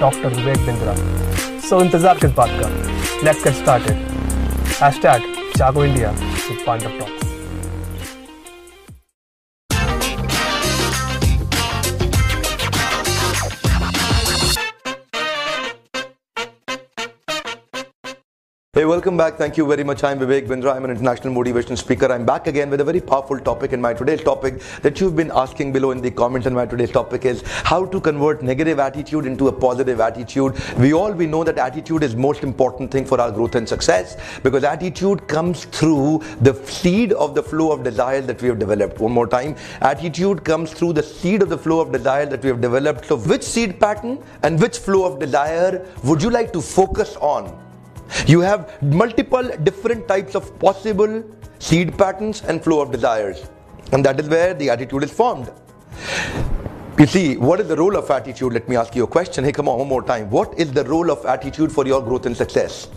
doctor Vivek Bindra. So इंतज़ार किस बात का? Let's get started hashtag Jago India Pandav talks Hey, welcome back. Thank you very much. I'm Vivek Bindra. I'm an international motivation speaker. I'm back again with a very powerful topic. And my today's topic that you've been asking below in the comments, and my today's topic is how to convert negative attitude into a positive attitude. We all we know that attitude is most important thing for our growth and success because attitude comes through the seed of the flow of desire that we have developed. One more time, attitude comes through the seed of the flow of desire that we have developed. So, which seed pattern and which flow of desire would you like to focus on? You have multiple different types of possible seed patterns and flow of desires. And that is where the attitude is formed. You see, what is the role of attitude? Let me ask you a question. Hey, come on, one more time. What is the role of attitude for your growth and success?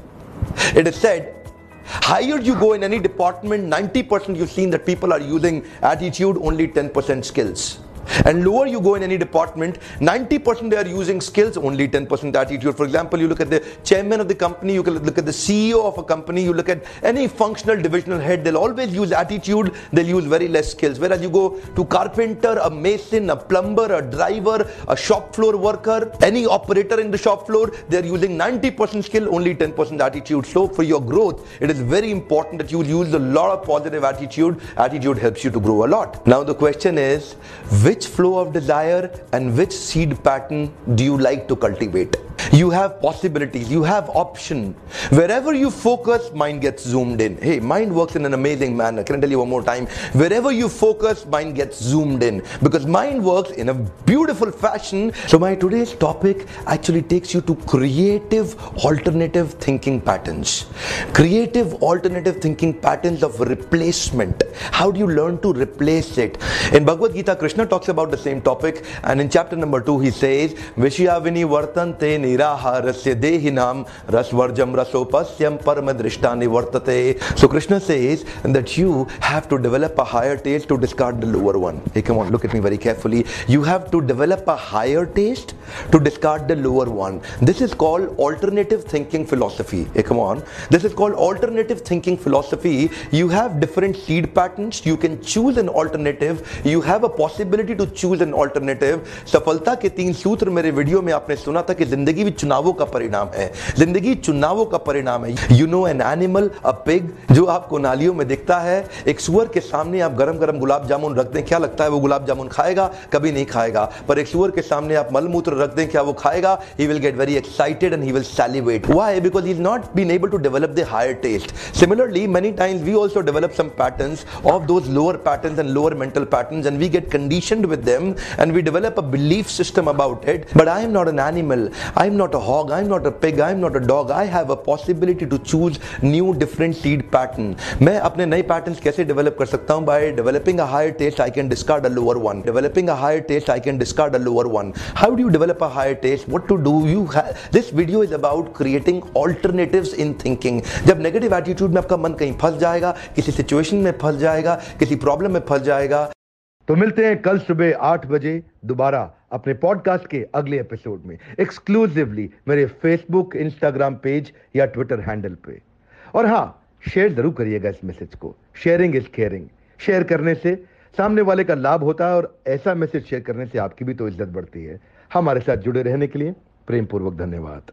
It is said, higher you go in any department, 90% you've seen that people are using attitude, only 10% skills. And lower you go in any department, 90% they are using skills, only 10% attitude. For example, you look at the chairman of the company, you can look at the CEO of a company, you look at any functional divisional head, they'll always use attitude, they'll use very less skills. Whereas you go to carpenter, a mason, a plumber, a driver, a shop floor worker, any operator in the shop floor, they're using 90% skill, only 10% attitude. So for your growth, it is very important that you use a lot of positive attitude. Attitude helps you to grow a lot. Now the question is, which flow of desire and which seed pattern do you like to cultivate? You have possibilities, you have option. Wherever you focus, mind gets zoomed in. Hey, mind works in an amazing manner. Can I tell you one more time? Wherever you focus, mind gets zoomed in because mind works in a beautiful fashion. So my today's topic actually takes you to creative alternative thinking patterns. Creative alternative thinking patterns of replacement. How do you learn to replace it? In Bhagavad Gita, Krishna talks about the same topic and in chapter number 2 he says, Vishayavini vartante निराहारस्य देहिनाम रसवर्जम रसोपस्यम परम दृष्टा निवर्तते so krishna says that you have to develop a higher taste to discard the lower one hey come on look at me very carefully you have to develop a higher taste to discard the lower one this is called alternative thinking philosophy hey come on this is called alternative thinking philosophy you have different seed patterns you can choose an alternative you have a possibility to choose an alternative सफलता के तीन सूत्र मेरे video में आपने सुना था कि ज़िंदगी ज़िंदगी चुनावों का परिणाम है। ज़िंदगी चुनावों का परिणाम है। You know an animal a pig जो आपको नालियों में दिखता है, एक सुअर के सामने आप गरम गरम गुलाब जामुन रख दें, क्या लगता है वो गुलाब जामुन खाएगा? कभी नहीं खाएगा। पर एक सुअर के सामने आप मलमूत्र रख दें, क्या वो खाएगा? He will get very excited and he will celebrate why because he is not been able to develop the higher taste similarly many times we also develop some patterns of those lower patterns and lower mental patterns and we get conditioned with them and we develop a belief system about it but I am not an animal I am not a hog, I'm not a pig, I'm not a dog. I have a possibility to choose new different seed pattern. मैं अपने नए patterns कैसे develop कर सकता हूँ? By developing a higher taste, I can discard a lower one. Developing a higher taste, I can discard a lower one. How do you develop a higher taste? What to do? You have this video is about creating alternatives in thinking. जब negative attitude में आपका मन कहीं फंस जाएगा, किसी situation में फंस जाएगा, किसी problem में फंस जाएगा, तो मिलते हैं कल सुबह आठ बजे दोबारा अपने पॉडकास्ट के अगले एपिसोड में एक्सक्लूसिवली मेरे फेसबुक इंस्टाग्राम पेज या ट्विटर हैंडल पे। और हाँ शेयर ज़रूर करिएगा इस मैसेज को। शेयरिंग इज़ केयरिंग शेयर करने से सामने वाले का लाभ होता है और ऐसा मैसेज शेयर करने से आपकी भी तो इज़्ज़त बढ़ती है। हमारे साथ जुड़े रहने के लिए प्रेम पूर्वक धन्यवाद।